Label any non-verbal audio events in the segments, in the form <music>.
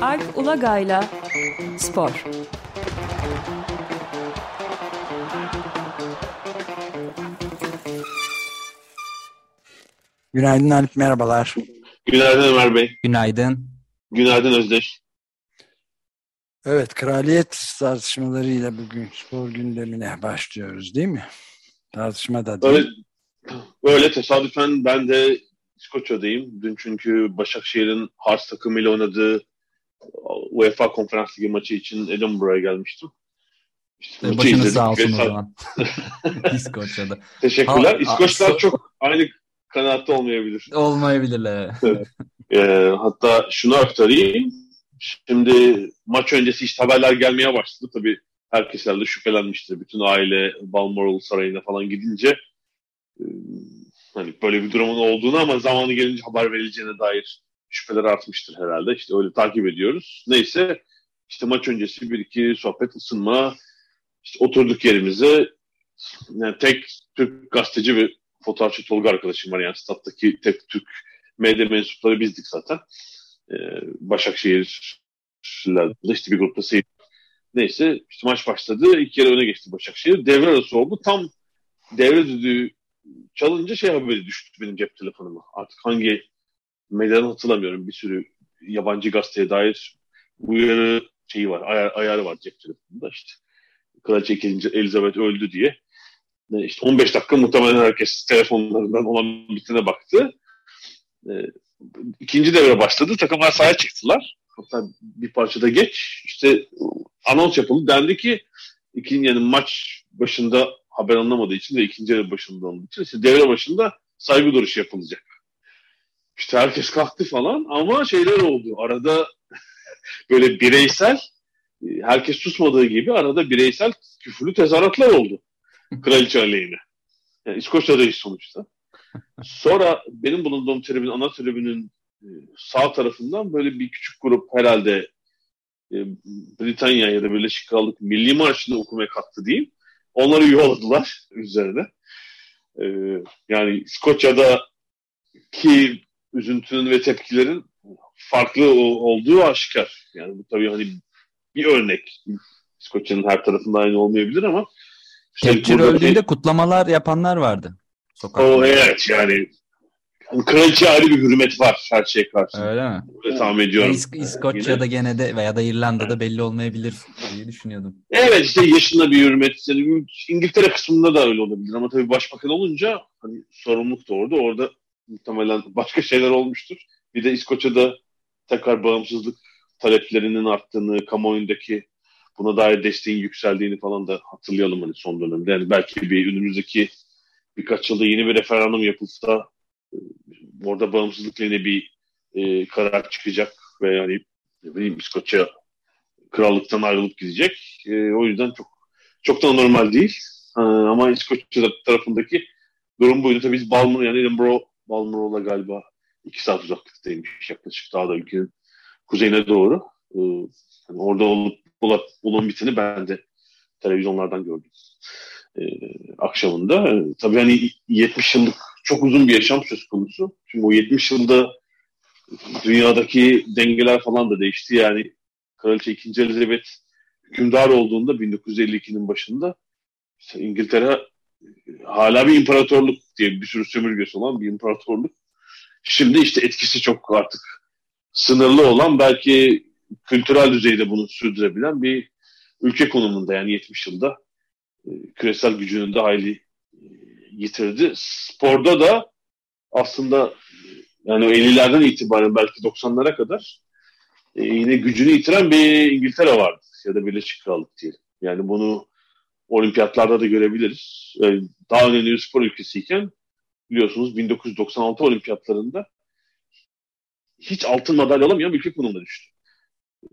Alp Ulagay'la Spor Günaydın Alp, merhabalar. Günaydın Ömer Bey. Günaydın. Günaydın Özdeş. Evet, kraliyet tartışmalarıyla bugün spor gündemine başlıyoruz değil mi? Tartışma da değil. Öyle, öyle tesadüfen ben de İskoçya'dayım. Dün çünkü Başakşehir'in Hearts takımıyla oynadığı UEFA Konferans Ligi maçı için Edinburgh'a gelmiştim. İşte Başınız izledik. sağ olsun o zaman. <laughs> İskoçya'da. Teşekkürler. Ha, İskoçlar çok aynı kanaatte olmayabilir. Olmayabilirler. e, hatta şunu aktarayım. Şimdi maç öncesi işte haberler gelmeye başladı. Tabii herkes herhalde şüphelenmiştir. Bütün aile Balmoral Sarayı'na falan gidince hani böyle bir durumun olduğunu ama zamanı gelince haber verileceğine dair şüpheler artmıştır herhalde. İşte öyle takip ediyoruz. Neyse işte maç öncesi bir iki sohbet ısınma işte oturduk yerimize yani tek Türk gazeteci ve fotoğrafçı Tolga arkadaşım var. Yani stat'taki tek Türk medya mensupları bizdik zaten. Ee, Başakşehir'le işte bir grupta seyir. Neyse işte maç başladı. İlk kere öne geçti Başakşehir. Devre arası oldu. Tam devre düdüğü çalınca şey haberi düştü benim cep telefonuma. Artık hangi medyadan hatırlamıyorum. Bir sürü yabancı gazeteye dair uyarı şeyi var. Ayar, ayarı var cep telefonunda işte. Kraliçe 2. Elizabeth öldü diye. İşte 15 dakika muhtemelen herkes telefonlarından olan bitene baktı. E, ikinci devre başladı. Takımlar sahaya çıktılar. Hatta bir parçada geç. İşte anons yapıldı. Dendi ki ikinci yani maç başında haber anlamadığı için de ikinci devre başında olduğu için işte devre başında saygı duruşu yapılacak. İşte herkes kalktı falan ama şeyler oldu. Arada <laughs> böyle bireysel herkes susmadığı gibi arada bireysel küfürlü tezahüratlar oldu. <laughs> Kraliçe aleyhine. Yani İskoçya'dayız sonuçta. Sonra benim bulunduğum tribün, ana tribünün e, sağ tarafından böyle bir küçük grup herhalde e, Britanya ya da Birleşik Krallık Milli Marşı'nı okumaya kalktı diyeyim. Onları yolladılar üzerine. E, yani İskoçya'daki üzüntünün ve tepkilerin farklı olduğu aşikar. Yani bu tabii hani bir örnek. İskoçya'nın her tarafında aynı olmayabilir ama Kepçir öldüğünde kutlamalar yapanlar vardı. Sokakta. O evet yani kraliçe ayrı bir hürmet var her şeye karşı. Öyle mi? Öyle tahmin ediyorum. İsk İskoçya'da gene de veya da İrlanda'da belli olmayabilir diye düşünüyordum. Evet işte yaşında bir hürmet. Yani İngiltere kısmında da öyle olabilir ama tabii başbakan olunca hani sorumluluk da orada. Orada muhtemelen başka şeyler olmuştur. Bir de İskoçya'da tekrar bağımsızlık taleplerinin arttığını, kamuoyundaki buna dair desteğin yükseldiğini falan da hatırlayalım hani son dönemde. Yani belki bir önümüzdeki birkaç yılda yeni bir referandum yapılsa orada bağımsızlıkla yine bir e, karar çıkacak ve yani İskoçya krallıktan ayrılıp gidecek. E, o yüzden çok çok da normal değil. Ha, ama İskoçya tarafındaki durum buydu. Tabii biz Balmoral yani Edinburgh Balmoral'a galiba iki saat uzaklıktaymış yaklaşık daha da ülkenin kuzeyine doğru. Ee, yani orada olup olan biteni ben de televizyonlardan gördüm. Ee, akşamında. Ee, tabii hani 70 yıllık çok uzun bir yaşam söz konusu. Şimdi o 70 yılda dünyadaki dengeler falan da değişti. Yani Kraliçe 2. Elizabeth hükümdar olduğunda 1952'nin başında işte İngiltere hala bir imparatorluk diye bir sürü sömürgesi olan bir imparatorluk. Şimdi işte etkisi çok artık sınırlı olan belki kültürel düzeyde bunu sürdürebilen bir ülke konumunda yani 70 yılda e, küresel gücünü de hayli yitirdi. Sporda da aslında yani 50'lerden itibaren belki 90'lara kadar e, yine gücünü yitiren bir İngiltere vardı ya da Birleşik Krallık diyelim. Yani bunu olimpiyatlarda da görebiliriz. E, daha önemli bir spor ülkesiyken biliyorsunuz 1996 olimpiyatlarında hiç altın madalya alamayan ülke konumuna düştü.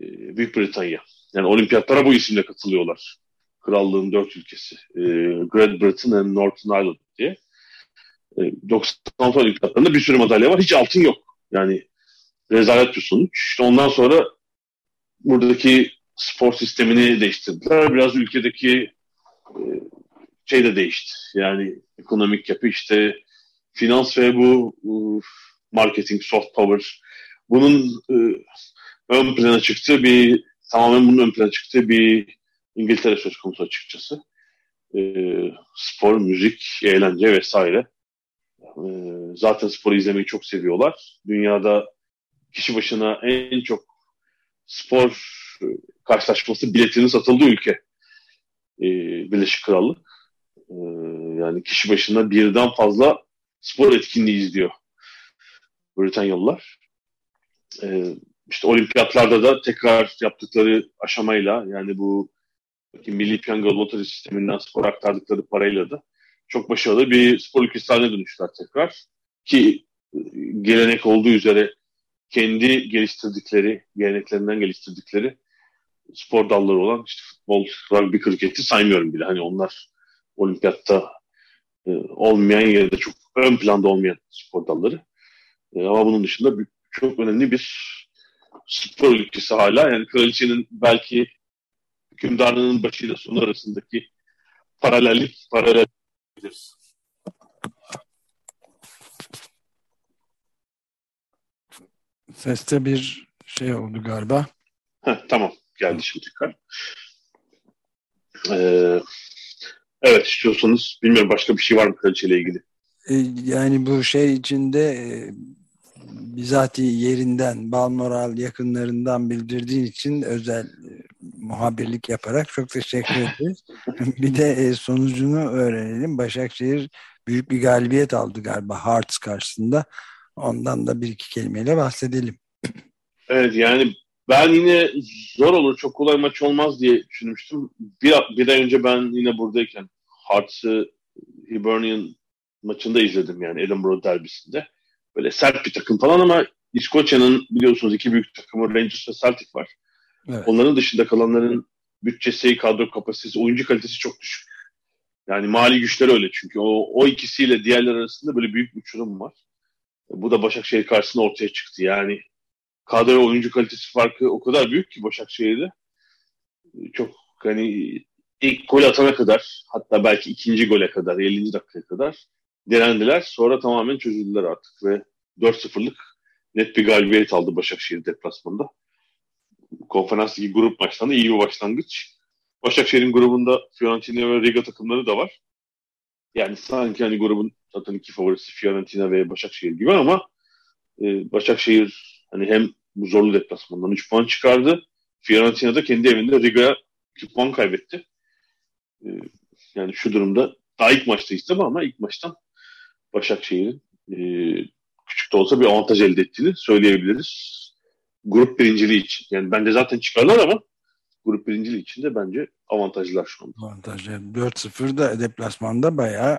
E, Büyük Britanya. Yani olimpiyatlara bu isimle katılıyorlar. Krallığın dört ülkesi. E, Great Britain and Northern Ireland diye. E, 96 olimpiyatlarında bir sürü madalya var. Hiç altın yok. Yani rezalet bir sonuç. İşte ondan sonra buradaki spor sistemini değiştirdiler. Biraz ülkedeki e, şey de değişti. Yani ekonomik yapı işte finans ve bu, bu marketing, soft power bunun e, ön plana çıktığı bir tamamen bunun ön plana çıktığı bir İngiltere söz konusu açıkçası. E, spor, müzik, eğlence vesaire. E, zaten sporu izlemeyi çok seviyorlar. Dünyada kişi başına en çok spor e, karşılaşması biletinin satıldığı ülke e, Birleşik Krallık. E, yani kişi başına birden fazla spor etkinliği izliyor Britanyalılar. E, işte olimpiyatlarda da tekrar yaptıkları aşamayla yani bu milli piyango loteri sisteminden spor aktardıkları parayla da çok başarılı bir spor ülkesi haline dönüştüler tekrar. Ki e, gelenek olduğu üzere kendi geliştirdikleri, geleneklerinden geliştirdikleri spor dalları olan işte futbol, rugby, kriketi saymıyorum bile. Hani onlar olimpiyatta e, olmayan ya da çok ön planda olmayan spor dalları. E, ama bunun dışında çok önemli bir spor ülkesi hala. Yani kraliçenin belki hükümdarlığının başıyla sonu arasındaki paralellik paralel Seste bir şey oldu galiba. Heh, tamam geldi şimdi tekrar. Ee, evet istiyorsanız bilmiyorum başka bir şey var mı kraliçeyle ilgili? Ee, yani bu şey içinde e, bizatihi yerinden Balmoral yakınlarından bildirdiğin için özel e, muhabirlik yaparak çok teşekkür ederiz. <laughs> bir de e, sonucunu öğrenelim. Başakşehir büyük bir galibiyet aldı galiba Hearts karşısında. Ondan da bir iki kelimeyle bahsedelim. <clears throat> Evet yani ben yine zor olur, çok kolay maç olmaz diye düşünmüştüm. Bir, bir ay önce ben yine buradayken Hearts'ı Hibernian maçında izledim yani Edinburgh derbisinde. Böyle sert bir takım falan ama İskoçya'nın biliyorsunuz iki büyük takımı Rangers ve Celtic var. Evet. Onların dışında kalanların bütçesi, kadro kapasitesi, oyuncu kalitesi çok düşük. Yani mali güçleri öyle çünkü o, o ikisiyle diğerler arasında böyle büyük bir uçurum var. Bu da Başakşehir karşısında ortaya çıktı. Yani kadro oyuncu kalitesi farkı o kadar büyük ki Başakşehir'de. Çok hani ilk gol atana kadar hatta belki ikinci gole kadar 50. dakikaya kadar direndiler. Sonra tamamen çözüldüler artık ve 4-0'lık net bir galibiyet aldı Başakşehir deplasmanında. Konferans Ligi grup maçlarında iyi bir başlangıç. Başakşehir'in grubunda Fiorentina ve Riga takımları da var. Yani sanki hani grubun zaten iki favorisi Fiorentina ve Başakşehir gibi ama e, Başakşehir hani hem bu zorlu deplasmandan 3 puan çıkardı. Fiorentina da kendi evinde Riga'ya 2 puan kaybetti. E, yani şu durumda daha ilk maçta istemem ama ilk maçtan Başakşehir'in e, küçük de olsa bir avantaj elde ettiğini söyleyebiliriz. Grup birinciliği için. Yani bence zaten çıkarlar ama grup birinciliği için de bence avantajlar şu anda. Avantajlı. 4-0 da deplasmanda bayağı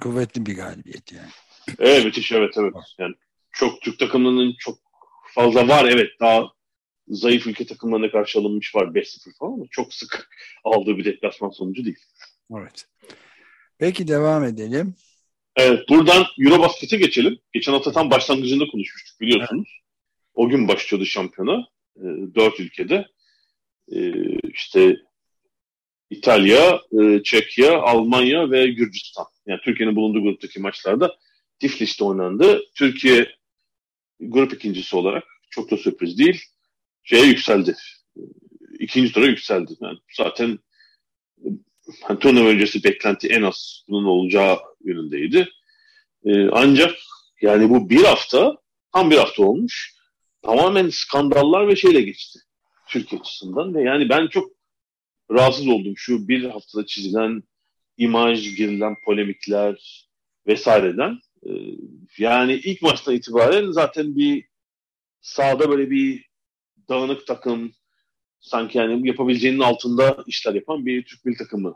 kuvvetli bir galibiyet yani. Evet müthiş evet evet. Yani çok Türk takımlarının çok fazla var evet daha zayıf ülke takımlarına karşı alınmış var 5-0 falan ama çok sık <laughs> aldığı bir deplasman sonucu değil. Evet. Peki devam edelim. Evet buradan Eurobasket'e geçelim. Geçen hafta tam başlangıcında konuşmuştuk biliyorsunuz. Evet. O gün başlıyordu şampiyona. E, dört ülkede. E, işte İtalya, e, Çekya, Almanya ve Gürcistan. Yani Türkiye'nin bulunduğu gruptaki maçlarda Tiflis'te oynandı. Türkiye grup ikincisi olarak çok da sürpriz değil. Şeye yükseldi. İkinci tura yükseldi. Yani zaten hani, turnuva öncesi beklenti en az bunun olacağı yönündeydi. Ee, ancak yani bu bir hafta, tam bir hafta olmuş. Tamamen skandallar ve şeyle geçti. Türkiye açısından ve yani ben çok rahatsız oldum şu bir haftada çizilen imaj, girilen polemikler vesaireden. Ee, yani ilk maçtan itibaren zaten bir sahada böyle bir dağınık takım sanki yani yapabileceğinin altında işler yapan bir Türk milli takımı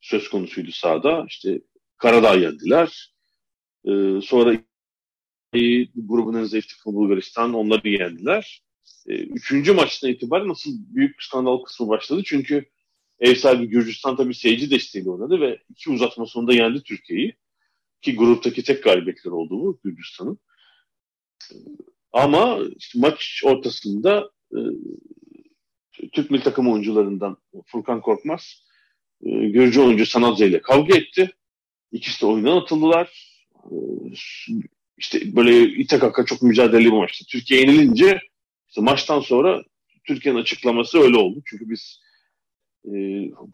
söz konusuydu sahada. İşte Karadağ yendiler. Ee, sonra grubun en zayıf takımı Bulgaristan onları yendiler. Ee, üçüncü maçtan itibaren nasıl büyük skandal kısmı başladı. Çünkü ev sahibi Gürcistan tabii seyirci desteğiyle oynadı ve iki uzatma sonunda yendi Türkiye'yi. Ki gruptaki tek galibiyetler oldu bu Gürcistan'ın. Ama işte maç ortasında e, Türk milli takım oyuncularından Furkan Korkmaz e, oyuncu Sanadze ile kavga etti. İkisi de oyundan atıldılar. E, işte böyle ite kaka çok mücadeleli bir maçtı. Türkiye yenilince işte maçtan sonra Türkiye'nin açıklaması öyle oldu. Çünkü biz e,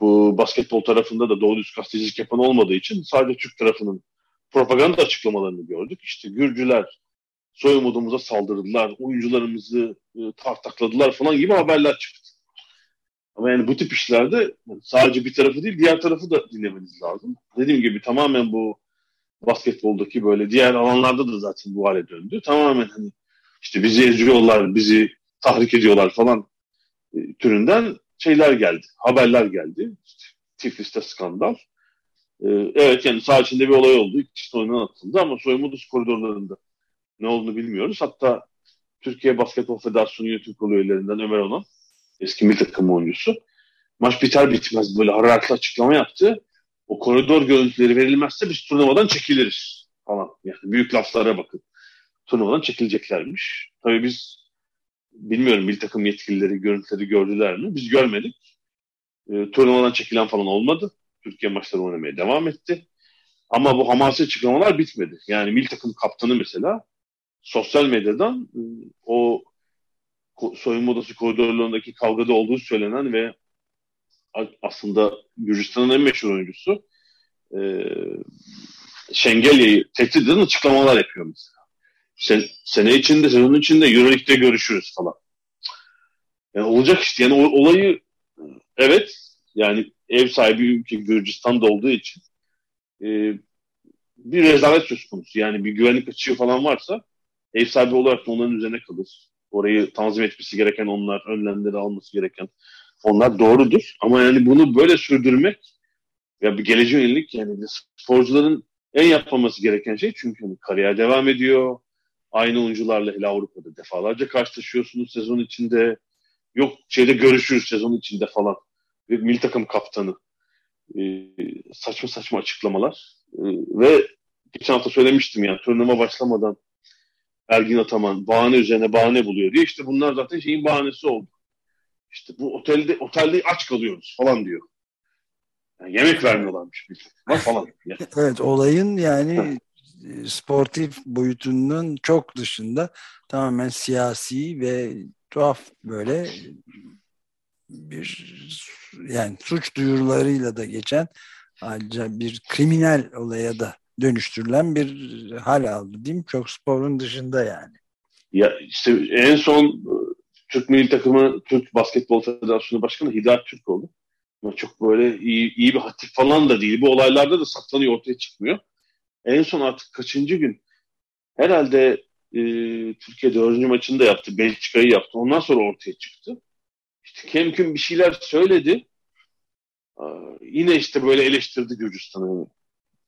bu basketbol tarafında da doğru düz gazetecilik yapan olmadığı için sadece Türk tarafının propaganda açıklamalarını gördük. İşte Gürcüler soyumudumuza saldırdılar, oyuncularımızı e, tartakladılar falan gibi haberler çıktı. Ama yani bu tip işlerde sadece bir tarafı değil diğer tarafı da dinlemeniz lazım. Dediğim gibi tamamen bu basketboldaki böyle diğer alanlarda da zaten bu hale döndü. Tamamen hani işte bizi eziyorlar, bizi tahrik ediyorlar falan e, türünden şeyler geldi, haberler geldi. İşte, Tiflis'te skandal. E, evet yani sağ içinde bir olay oldu. İkisi oyundan atıldı ama soyunma odası koridorlarında ne olduğunu bilmiyoruz. Hatta Türkiye Basketbol Federasyonu yönetim kurulu üyelerinden Ömer Onan, eski milli takım oyuncusu. Maç biter bitmez böyle hararetli açıklama yaptı. O koridor görüntüleri verilmezse biz turnuvadan çekiliriz falan. Yani büyük laflara bakın. Turnuvadan çekileceklermiş. Tabii biz bilmiyorum milli takım yetkilileri görüntüleri gördüler mi? Biz görmedik. E, turnuvadan çekilen falan olmadı. Türkiye maçları oynamaya devam etti. Ama bu hamasi açıklamalar bitmedi. Yani milli takım kaptanı mesela sosyal medyadan e, o soyunma odası koridorlarındaki kavgada olduğu söylenen ve aslında Gürcistan'ın en meşhur oyuncusu e, Şengelya'yı tehdit eden açıklamalar yapıyor mesela. Sen, sene içinde, sezon içinde Euroleague'de görüşürüz falan. Yani olacak işte. Yani olayı evet yani ev sahibi ülke Gürcistan'da olduğu için e, bir rezalet söz konusu. Yani bir güvenlik açığı falan varsa ev sahibi olarak da onların üzerine kalır. Orayı tanzim etmesi gereken onlar, önlemleri alması gereken onlar doğrudur. Ama yani bunu böyle sürdürmek ya bir geleceğe yönelik yani sporcuların en yapmaması gereken şey çünkü hani kariyer devam ediyor. Aynı oyuncularla hele Avrupa'da defalarca karşılaşıyorsunuz sezon içinde. Yok şeyde görüşürüz sezon içinde falan. Bir milli takım kaptanı. Ee, saçma saçma açıklamalar. Ee, ve geçen hafta söylemiştim yani turnuva başlamadan Ergin Ataman bahane üzerine bahane buluyor diye. işte bunlar zaten şeyin bahanesi oldu. İşte bu otelde otelde aç kalıyoruz falan diyor. Yani yemek vermiyorlarmış bir falan. <laughs> evet olayın yani sportif boyutunun çok dışında tamamen siyasi ve tuhaf böyle bir yani suç duyurularıyla da geçen ayrıca bir kriminal olaya da dönüştürülen bir hal aldı değil mi? Çok sporun dışında yani. Ya işte en son e, Türk milli takımı Türk Basketbol Federasyonu Başkanı Hidayet Türk oldu. Ama çok böyle iyi, iyi bir hatif falan da değil. Bu olaylarda da saklanıyor ortaya çıkmıyor. En son artık kaçıncı gün herhalde e, Türkiye dördüncü maçını da yaptı. Belçika'yı yaptı. Ondan sonra ortaya çıktı. İşte Kemkün bir şeyler söyledi. Aa, yine işte böyle eleştirdi Gürcistan'ı.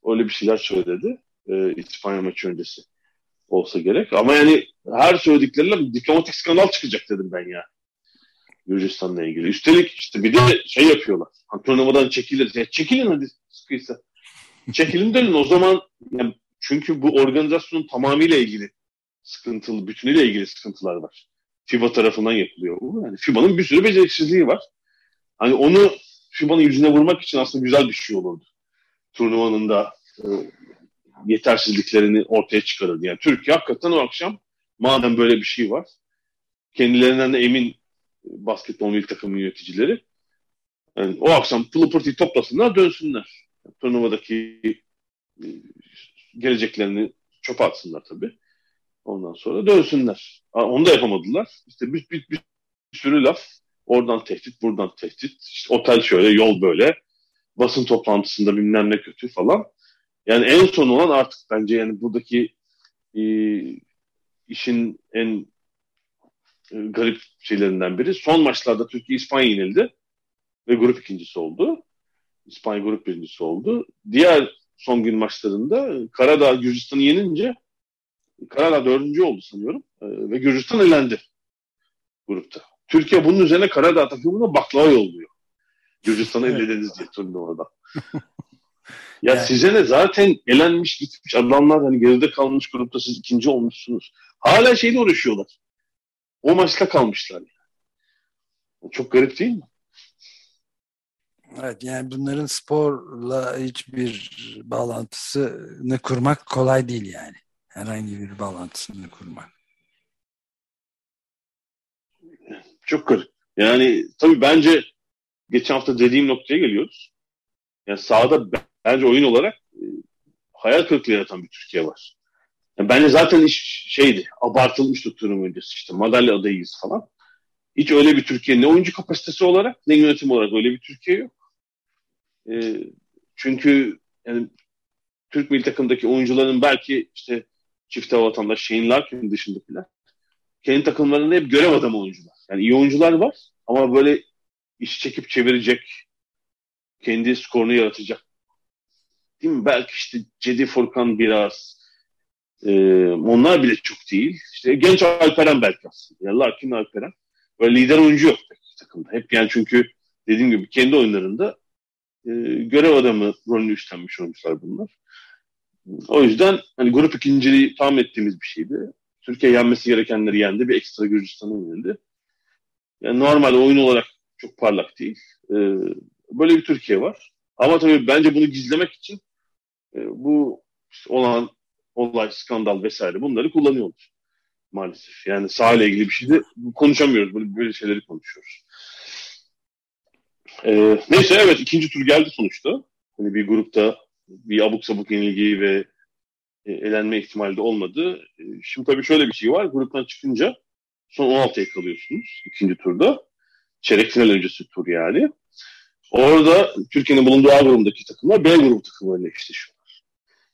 Öyle bir şeyler söyledi. E, İspanya maçı öncesi olsa gerek. Ama yani her söyledikleriyle diplomatik skandal çıkacak dedim ben ya. Gürcistan'la ilgili. Üstelik işte bir de şey yapıyorlar. Hani çekilir. Ya çekilin hadi sıkıysa. Çekilin dönün o zaman yani çünkü bu organizasyonun tamamıyla ilgili sıkıntılı, bütünüyle ilgili sıkıntılar var. FIBA tarafından yapılıyor bu. Yani FIBA'nın bir sürü beceriksizliği var. Hani onu FIBA'nın yüzüne vurmak için aslında güzel bir şey olurdu. Turnuvanın da e, yetersizliklerini ortaya çıkarırdı. Yani Türkiye hakikaten o akşam madem böyle bir şey var kendilerinden de emin basketbol milli takımı yöneticileri yani o akşam pırtıyı toplasınlar dönsünler. Yani turnuvadaki e, geleceklerini çöpe atsınlar tabii. Ondan sonra dönsünler. Onu da yapamadılar. İşte bir, bir, bir sürü laf. Oradan tehdit, buradan tehdit. İşte otel şöyle, yol böyle. Basın toplantısında bilmem ne kötü falan. Yani en son olan artık bence yani buradaki e, işin en e, garip şeylerinden biri. Son maçlarda Türkiye İspanya yenildi ve grup ikincisi oldu. İspanya grup birincisi oldu. Diğer son gün maçlarında Karadağ Gürcistan'ı yenince Karadağ dördüncü oldu sanıyorum e, ve Gürcistan elendi grupta. Türkiye bunun üzerine Karadağ takımına baklava yolluyor. Gürcistan'ı evet. elediniz diye turnuvada. <laughs> Ya yani. size ne zaten elenmiş gitmiş adamlar hani geride kalmış grupta siz ikinci olmuşsunuz. Hala şeyle uğraşıyorlar. O maçta kalmışlar. Yani. Çok garip değil mi? Evet yani bunların sporla hiçbir bağlantısını kurmak kolay değil yani. herhangi bir bağlantısını kurmak. Çok kır. Yani tabii bence geçen hafta dediğim noktaya geliyoruz. Yani sahada bence oyun olarak e, hayal kırıklığı yaratan bir Türkiye var. Yani bence zaten iş şeydi, abartılmıştı turnuva öncesi işte madalya adayıyız falan. Hiç öyle bir Türkiye ne oyuncu kapasitesi olarak ne yönetim olarak öyle bir Türkiye yok. E, çünkü yani Türk milli takımdaki oyuncuların belki işte çifte vatandaş Shane Larkin dışındakiler kendi takımlarında hep görev adamı oyuncular. Yani iyi oyuncular var ama böyle iş çekip çevirecek, kendi skorunu yaratacak. Değil mi? Belki işte Cedi Furkan biraz e, onlar bile çok değil. İşte genç Alperen belki aslında. Yani Larkin Alperen. Böyle lider oyuncu yok takımda. Hep yani çünkü dediğim gibi kendi oyunlarında e, görev adamı rolünü üstlenmiş oyuncular bunlar. O yüzden hani grup ikinciliği tahmin ettiğimiz bir şeydi. Türkiye yenmesi gerekenleri yendi. Bir ekstra Gürcistan'a yenildi. Yani normal oyun olarak çok parlak değil. Ee, böyle bir Türkiye var. Ama tabii bence bunu gizlemek için e, bu olan olay, skandal vesaire bunları kullanıyorlar maalesef. Yani sahayla ilgili bir şey de konuşamıyoruz. Böyle, böyle şeyleri konuşuyoruz. Ee, neyse evet ikinci tur geldi sonuçta. Hani bir grupta bir abuk sabuk yenilgi ve e, elenme ihtimali de olmadı. E, şimdi tabii şöyle bir şey var. Gruptan çıkınca son 16'ya kalıyorsunuz ikinci turda. Çeyrek final öncesi tur yani. Orada Türkiye'nin bulunduğu A grubundaki takımlar B grubu takımlarıyla eşleşiyorlar.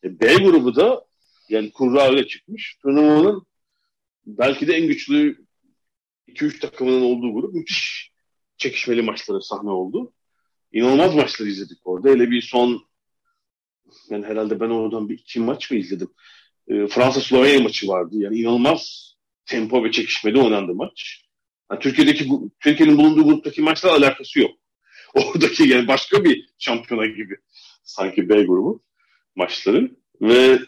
E, B grubu da yani kurra öyle çıkmış. Turnuvanın belki de en güçlü 2-3 takımının olduğu grup müthiş çekişmeli maçları sahne oldu. İnanılmaz maçlar izledik orada. Hele bir son yani herhalde ben oradan bir iki maç mı izledim? E, Fransa-Slovenya maçı vardı. Yani inanılmaz tempo ve çekişmeli oynandı maç. Yani Türkiye'deki Türkiye'nin bulunduğu gruptaki maçla alakası yok. <laughs> Oradaki yani başka bir şampiyona gibi sanki B grubu maçları ve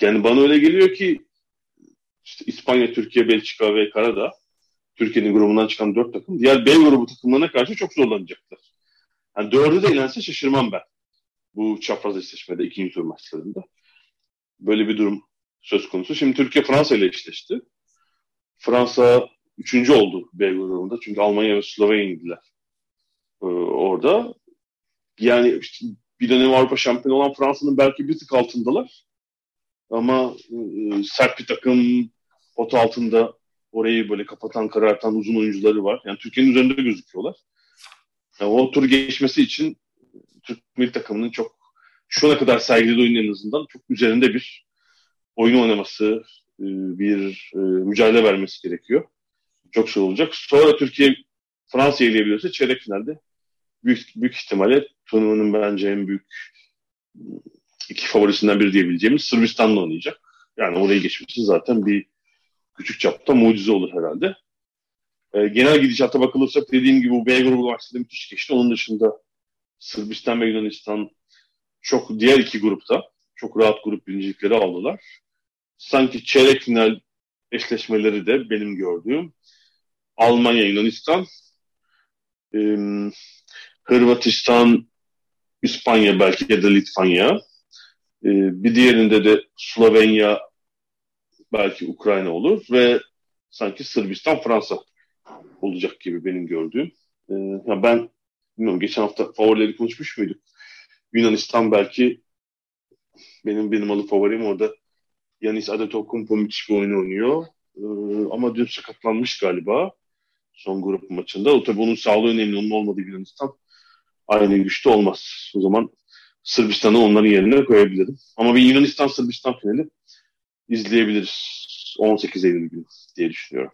yani bana öyle geliyor ki işte İspanya, Türkiye, Belçika ve Karadağ Türkiye'nin grubundan çıkan dört takım diğer B grubu takımlarına karşı çok zorlanacaklar. Yani dördü de ilense şaşırmam ben bu çapraz eşleşmede ikinci tur maçlarında. Böyle bir durum söz konusu. Şimdi Türkiye Fransa ile eşleşti. Fransa üçüncü oldu B grubunda. Çünkü Almanya ve Slovenya indiler ee, orada. Yani işte bir dönem Avrupa şampiyonu olan Fransa'nın belki bir tık altındalar. Ama e, sert bir takım pot altında orayı böyle kapatan, karartan uzun oyuncuları var. Yani Türkiye'nin üzerinde gözüküyorlar. Yani o tur geçmesi için Türk milli takımının çok şu ana kadar sergilediği oyun en azından çok üzerinde bir oyun oynaması, e, bir e, mücadele vermesi gerekiyor. Çok şey olacak. Sonra Türkiye Fransa'yı eleyebilirse çeyrek finalde büyük, büyük ihtimalle turnuvanın bence en büyük iki favorisinden biri diyebileceğimiz Sırbistan'la oynayacak. Yani orayı geçmesi zaten bir küçük çapta mucize olur herhalde. E, genel gidişata bakılırsa dediğim gibi bu B grubu maçları müthiş geçti. Onun dışında Sırbistan ve Yunanistan çok diğer iki grupta çok rahat grup birincilikleri aldılar. Sanki çeyrek final eşleşmeleri de benim gördüğüm Almanya, Yunanistan, e, Hırvatistan, İspanya belki ya da Litvanya. E, bir diğerinde de Slovenya, belki Ukrayna olur ve sanki Sırbistan, Fransa olacak gibi benim gördüğüm. E, ya ben bilmiyorum geçen hafta favorileri konuşmuş muyduk? Yunanistan belki benim benim alı favorim orada. Yanis Adetokounmpo müthiş bir oyun oynuyor. Ee, ama dün sakatlanmış galiba son grup maçında. O tabii onun sağlığı önemli. Onun olmadığı Yunanistan aynı güçte olmaz. O zaman Sırbistan'ı onların yerine koyabilirim. Ama bir Yunanistan-Sırbistan finali izleyebiliriz 18 Eylül günü diye düşünüyorum.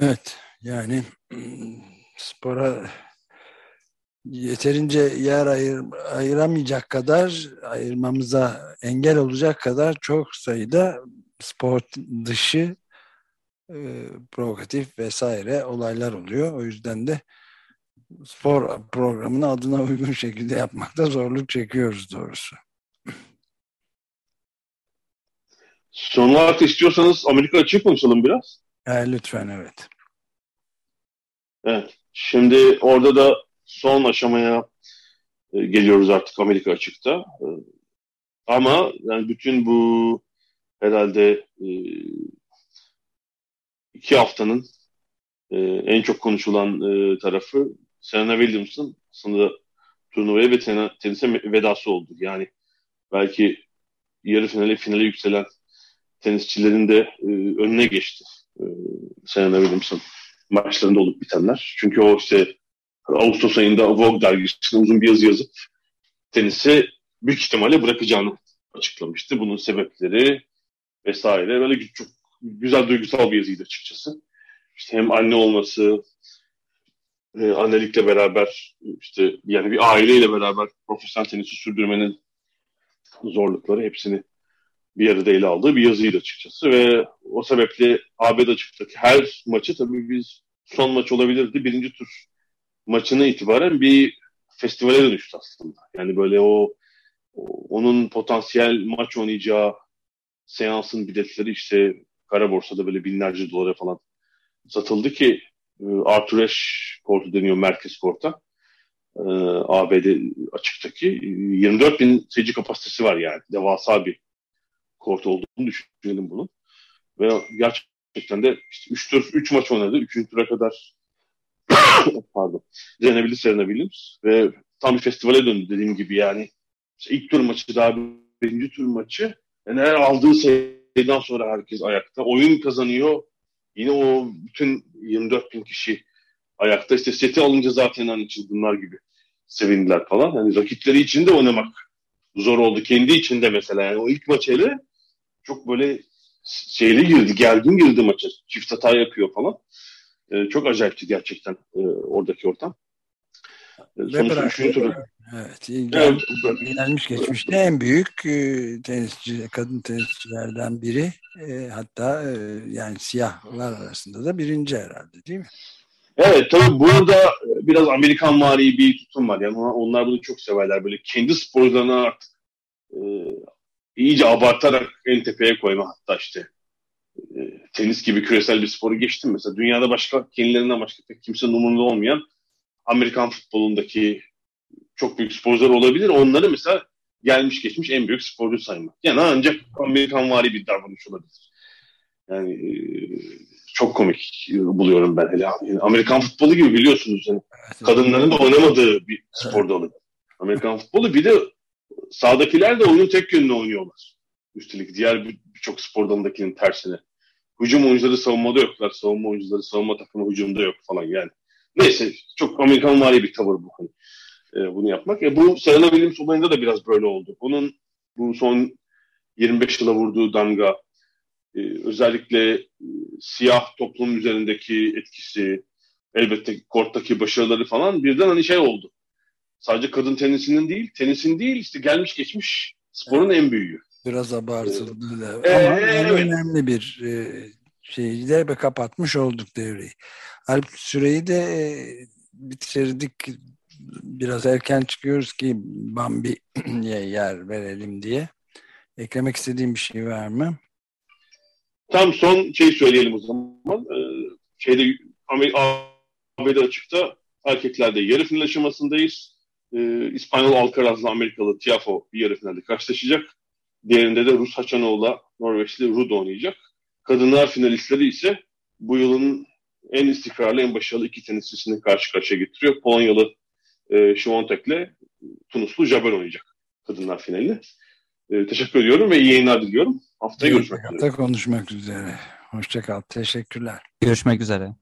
Evet yani spora yeterince yer ayır, ayıramayacak kadar ayırmamıza engel olacak kadar çok sayıda spor dışı e, provokatif vesaire olaylar oluyor. O yüzden de spor programını adına uygun şekilde yapmakta zorluk çekiyoruz doğrusu. Son olarak istiyorsanız Amerika açık konuşalım biraz. E, lütfen evet. Evet. Şimdi orada da son aşamaya e, geliyoruz artık Amerika açıkta. E, Ama yani bütün bu herhalde e, iki haftanın e, en çok konuşulan e, tarafı Serena Williams'ın aslında turnuvaya ve tenise vedası oldu. Yani belki yarı finale finale yükselen tenisçilerin de e, önüne geçti. E, Serena Williams'ın maçlarında olup bitenler. Çünkü o işte Ağustos ayında Vogue dergisine uzun bir yazı yazıp tenisi büyük ihtimalle bırakacağını açıklamıştı. Bunun sebepleri vesaire. Böyle çok güzel duygusal bir yazıydı açıkçası. İşte hem anne olması, e, annelikle beraber işte yani bir aileyle beraber profesyonel tenisi sürdürmenin zorlukları hepsini bir arada ele aldığı bir yazıydı açıkçası ve o sebeple ABD açıktaki her maçı tabii biz son maç olabilirdi. Birinci tur maçına itibaren bir festivale dönüştü aslında. Yani böyle o, onun potansiyel maç oynayacağı seansın biletleri işte kara borsada böyle binlerce dolara falan satıldı ki e, Arthur Ashe kortu deniyor merkez korta. E, ABD açıktaki 24 bin seyirci kapasitesi var yani. Devasa bir kort olduğunu düşünelim bunun. Ve gerçekten de işte 3 tur 3 maç oynadı. 3. tura kadar <coughs> pardon. Zeynep Serena ve tam bir festivale döndü dediğim gibi yani. İşte ilk tur maçı daha birinci tur maçı. Yani her aldığı sayıdan sonra herkes ayakta. Oyun kazanıyor. Yine o bütün 24 bin kişi ayakta. İşte seti alınca zaten hani çılgınlar gibi sevindiler falan. Hani rakipleri için de oynamak zor oldu. Kendi içinde mesela yani o ilk maç hele çok böyle şeyli girdi, gergin girdi maça. Çift hata yapıyor falan. E, çok acayipti gerçekten e, oradaki ortam. E, sonuçta üçüncü turu. Evet, gel, evet. gelmiş geçmişte en büyük e, tenisçi, kadın tenisçilerden biri. E, hatta e, yani siyahlar arasında da birinci herhalde değil mi? Evet tabii burada biraz Amerikan mari bir tutum var. Yani onlar bunu çok severler. Böyle kendi sporlarına artık e, iyice abartarak en tepeye koyma hatta işte e, tenis gibi küresel bir sporu geçtim mesela. Dünyada başka kendilerinden başka pek kimsenin umurunda olmayan Amerikan futbolundaki çok büyük sporcular olabilir. Onları mesela gelmiş geçmiş en büyük sporcu saymak. Yani ancak Amerikan vari bir davranış olabilir. Yani e, çok komik buluyorum ben hele. Yani Amerikan futbolu gibi biliyorsunuz yani kadınların da oynamadığı bir sporda olabilir. Amerikan futbolu bir de sağdakiler de oyunun tek yönünü oynuyorlar. Üstelik diğer birçok bir spor dalındakinin tersine. Hücum oyuncuları savunmada yoklar. Savunma oyuncuları savunma takımı hücumda yok falan yani. Neyse çok Amerikan vari bir tavır bu. Hani, e, bunu yapmak. E, bu Serena Williams olayında da biraz böyle oldu. Onun bu son 25 yıla vurduğu damga e, özellikle e, siyah toplum üzerindeki etkisi elbette korttaki başarıları falan birden hani şey oldu sadece kadın tenisinin değil, tenisin değil işte gelmiş geçmiş sporun en büyüğü. Biraz abartıldı. Ee, Ama evet. önemli bir e, şeyi de kapatmış olduk devreyi. Alp süreyi de e, bitirdik. Biraz erken çıkıyoruz ki Bambi'ye <clears throat> yer verelim diye. Eklemek istediğim bir şey var mı? Tam son şey söyleyelim o zaman. Ee, şeyde ABD açıkta erkeklerde yarı final aşamasındayız e, İspanyol Alcaraz'la Amerikalı Tiafo bir yarı finalde karşılaşacak. Diğerinde de Rus Haçanoğlu'la Norveçli Rud oynayacak. Kadınlar finalistleri ise bu yılın en istikrarlı, en başarılı iki tenisçisini karşı karşıya getiriyor. Polonyalı e, Şivontek'le Tunuslu Jabel oynayacak kadınlar finali. E, teşekkür ediyorum ve iyi yayınlar diliyorum. Haftaya görüşmek üzere. Hafta konuşmak üzere. Hoşçakal. Teşekkürler. Görüşmek üzere.